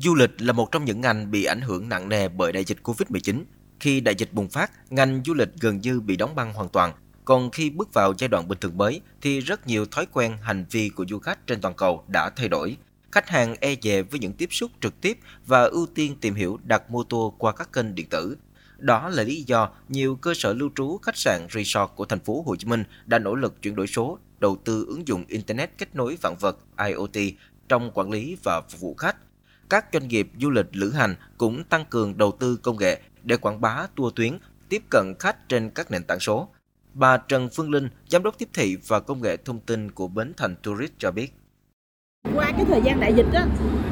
Du lịch là một trong những ngành bị ảnh hưởng nặng nề bởi đại dịch Covid-19. Khi đại dịch bùng phát, ngành du lịch gần như bị đóng băng hoàn toàn. Còn khi bước vào giai đoạn bình thường mới thì rất nhiều thói quen hành vi của du khách trên toàn cầu đã thay đổi. Khách hàng e dè với những tiếp xúc trực tiếp và ưu tiên tìm hiểu đặt mua tour qua các kênh điện tử. Đó là lý do nhiều cơ sở lưu trú, khách sạn, resort của thành phố Hồ Chí Minh đã nỗ lực chuyển đổi số, đầu tư ứng dụng internet kết nối vạn vật IoT trong quản lý và phục vụ khách các doanh nghiệp du lịch lữ hành cũng tăng cường đầu tư công nghệ để quảng bá tour tuyến, tiếp cận khách trên các nền tảng số. Bà Trần Phương Linh, Giám đốc tiếp thị và công nghệ thông tin của Bến Thành Tourist cho biết. Qua cái thời gian đại dịch đó,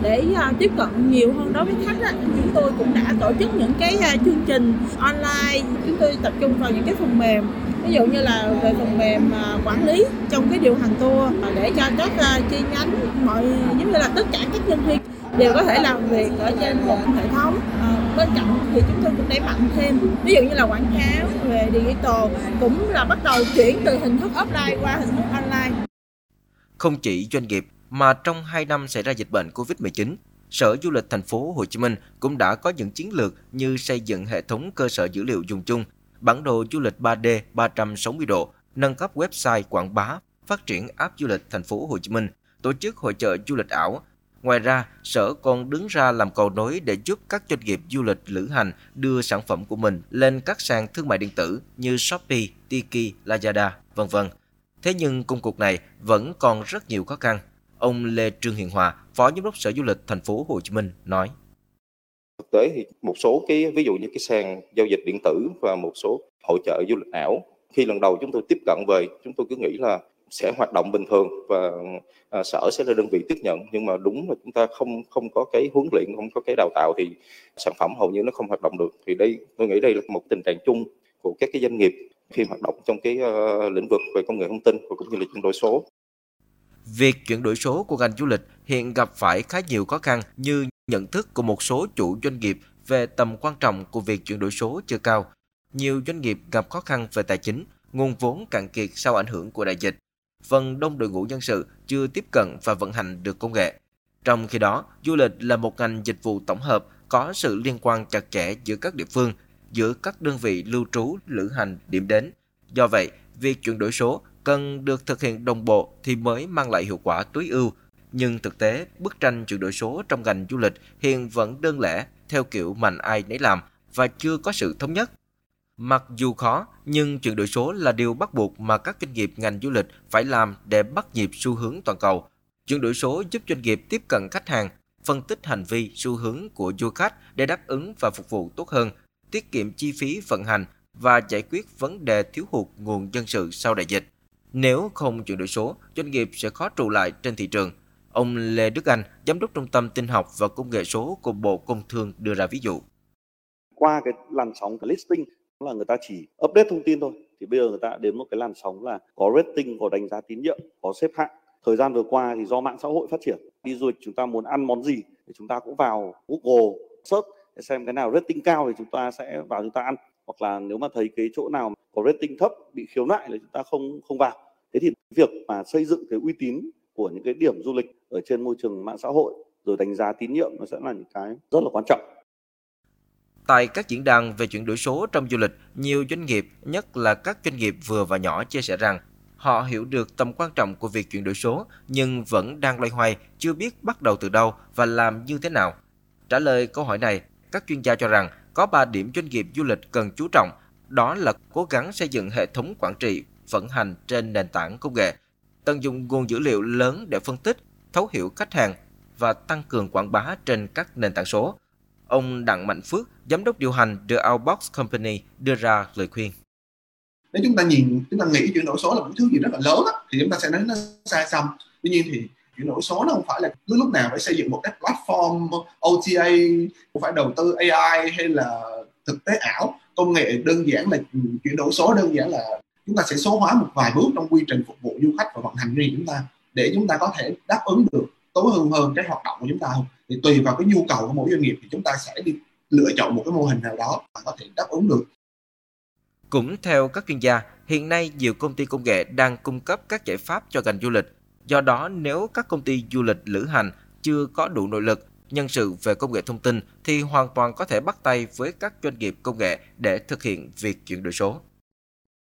để ờ, tiếp cận nhiều hơn đối với khách đó, chúng tôi cũng đã tổ chức những cái ờ, chương trình online, chúng tôi tập trung vào những cái phần mềm ví dụ như là về phần mềm ờ, quản lý trong cái điều hành tour để cho các chi nhánh mọi giống như là tất cả các nhân viên đều có thể làm việc ở trên một hệ thống. À, bên cạnh thì chúng tôi cũng đẩy mạnh thêm. Ví dụ như là quảng cáo về digital cũng là bắt đầu chuyển từ hình thức offline qua hình thức online. Không chỉ doanh nghiệp mà trong 2 năm xảy ra dịch bệnh Covid-19, Sở Du lịch thành phố Hồ Chí Minh cũng đã có những chiến lược như xây dựng hệ thống cơ sở dữ liệu dùng chung, bản đồ du lịch 3D 360 độ, nâng cấp website quảng bá, phát triển app du lịch thành phố Hồ Chí Minh, tổ chức hội trợ du lịch ảo, Ngoài ra, Sở còn đứng ra làm cầu nối để giúp các doanh nghiệp du lịch lữ hành đưa sản phẩm của mình lên các sàn thương mại điện tử như Shopee, Tiki, Lazada, vân vân. Thế nhưng công cuộc này vẫn còn rất nhiều khó khăn. Ông Lê Trương Hiền Hòa, Phó Giám đốc Sở Du lịch Thành phố Hồ Chí Minh nói: Thực tế thì một số cái ví dụ như cái sàn giao dịch điện tử và một số hội trợ du lịch ảo khi lần đầu chúng tôi tiếp cận về chúng tôi cứ nghĩ là sẽ hoạt động bình thường và à, sở sẽ là đơn vị tiếp nhận nhưng mà đúng là chúng ta không không có cái huấn luyện không có cái đào tạo thì sản phẩm hầu như nó không hoạt động được thì đây tôi nghĩ đây là một tình trạng chung của các cái doanh nghiệp khi hoạt động trong cái uh, lĩnh vực về công nghệ thông tin và cũng như là chuyển đổi số. Việc chuyển đổi số của ngành du lịch hiện gặp phải khá nhiều khó khăn như nhận thức của một số chủ doanh nghiệp về tầm quan trọng của việc chuyển đổi số chưa cao. Nhiều doanh nghiệp gặp khó khăn về tài chính, nguồn vốn cạn kiệt sau ảnh hưởng của đại dịch phần đông đội ngũ nhân sự chưa tiếp cận và vận hành được công nghệ. Trong khi đó, du lịch là một ngành dịch vụ tổng hợp có sự liên quan chặt chẽ giữa các địa phương, giữa các đơn vị lưu trú, lữ hành, điểm đến. Do vậy, việc chuyển đổi số cần được thực hiện đồng bộ thì mới mang lại hiệu quả tối ưu. Nhưng thực tế, bức tranh chuyển đổi số trong ngành du lịch hiện vẫn đơn lẻ, theo kiểu mạnh ai nấy làm và chưa có sự thống nhất. Mặc dù khó, nhưng chuyển đổi số là điều bắt buộc mà các doanh nghiệp ngành du lịch phải làm để bắt nhịp xu hướng toàn cầu. Chuyển đổi số giúp doanh nghiệp tiếp cận khách hàng, phân tích hành vi, xu hướng của du khách để đáp ứng và phục vụ tốt hơn, tiết kiệm chi phí vận hành và giải quyết vấn đề thiếu hụt nguồn nhân sự sau đại dịch. Nếu không chuyển đổi số, doanh nghiệp sẽ khó trụ lại trên thị trường. Ông Lê Đức Anh, Giám đốc Trung tâm Tin học và Công nghệ số của Bộ Công Thương đưa ra ví dụ. Qua cái làn sóng listing là người ta chỉ update thông tin thôi. Thì bây giờ người ta đến một cái làn sóng là có rating, có đánh giá tín nhiệm, có xếp hạng. Thời gian vừa qua thì do mạng xã hội phát triển, đi du lịch chúng ta muốn ăn món gì thì chúng ta cũng vào Google search để xem cái nào rating cao thì chúng ta sẽ vào chúng ta ăn. Hoặc là nếu mà thấy cái chỗ nào có rating thấp, bị khiếu nại là chúng ta không không vào. Thế thì việc mà xây dựng cái uy tín của những cái điểm du lịch ở trên môi trường mạng xã hội rồi đánh giá tín nhiệm nó sẽ là những cái rất là quan trọng. Tại các diễn đàn về chuyển đổi số trong du lịch, nhiều doanh nghiệp, nhất là các doanh nghiệp vừa và nhỏ chia sẻ rằng họ hiểu được tầm quan trọng của việc chuyển đổi số nhưng vẫn đang loay hoay, chưa biết bắt đầu từ đâu và làm như thế nào. Trả lời câu hỏi này, các chuyên gia cho rằng có 3 điểm doanh nghiệp du lịch cần chú trọng, đó là cố gắng xây dựng hệ thống quản trị, vận hành trên nền tảng công nghệ, tận dụng nguồn dữ liệu lớn để phân tích, thấu hiểu khách hàng và tăng cường quảng bá trên các nền tảng số. Ông Đặng Mạnh Phước, giám đốc điều hành The Outbox Company đưa ra lời khuyên. Nếu chúng ta nhìn, chúng ta nghĩ chuyển đổi số là một thứ gì rất là lớn thì chúng ta sẽ nói nó xa xăm. Tuy nhiên thì chuyển đổi số nó không phải là cứ lúc nào phải xây dựng một cái platform OTA, không phải đầu tư AI hay là thực tế ảo. Công nghệ đơn giản là chuyển đổi số đơn giản là chúng ta sẽ số hóa một vài bước trong quy trình phục vụ du khách và vận hành riêng chúng ta để chúng ta có thể đáp ứng được tối ưu hơn cái hoạt động của chúng ta không thì tùy vào cái nhu cầu của mỗi doanh nghiệp thì chúng ta sẽ đi lựa chọn một cái mô hình nào đó mà có thể đáp ứng được cũng theo các chuyên gia, hiện nay nhiều công ty công nghệ đang cung cấp các giải pháp cho ngành du lịch. Do đó, nếu các công ty du lịch lữ hành chưa có đủ nội lực, nhân sự về công nghệ thông tin thì hoàn toàn có thể bắt tay với các doanh nghiệp công nghệ để thực hiện việc chuyển đổi số.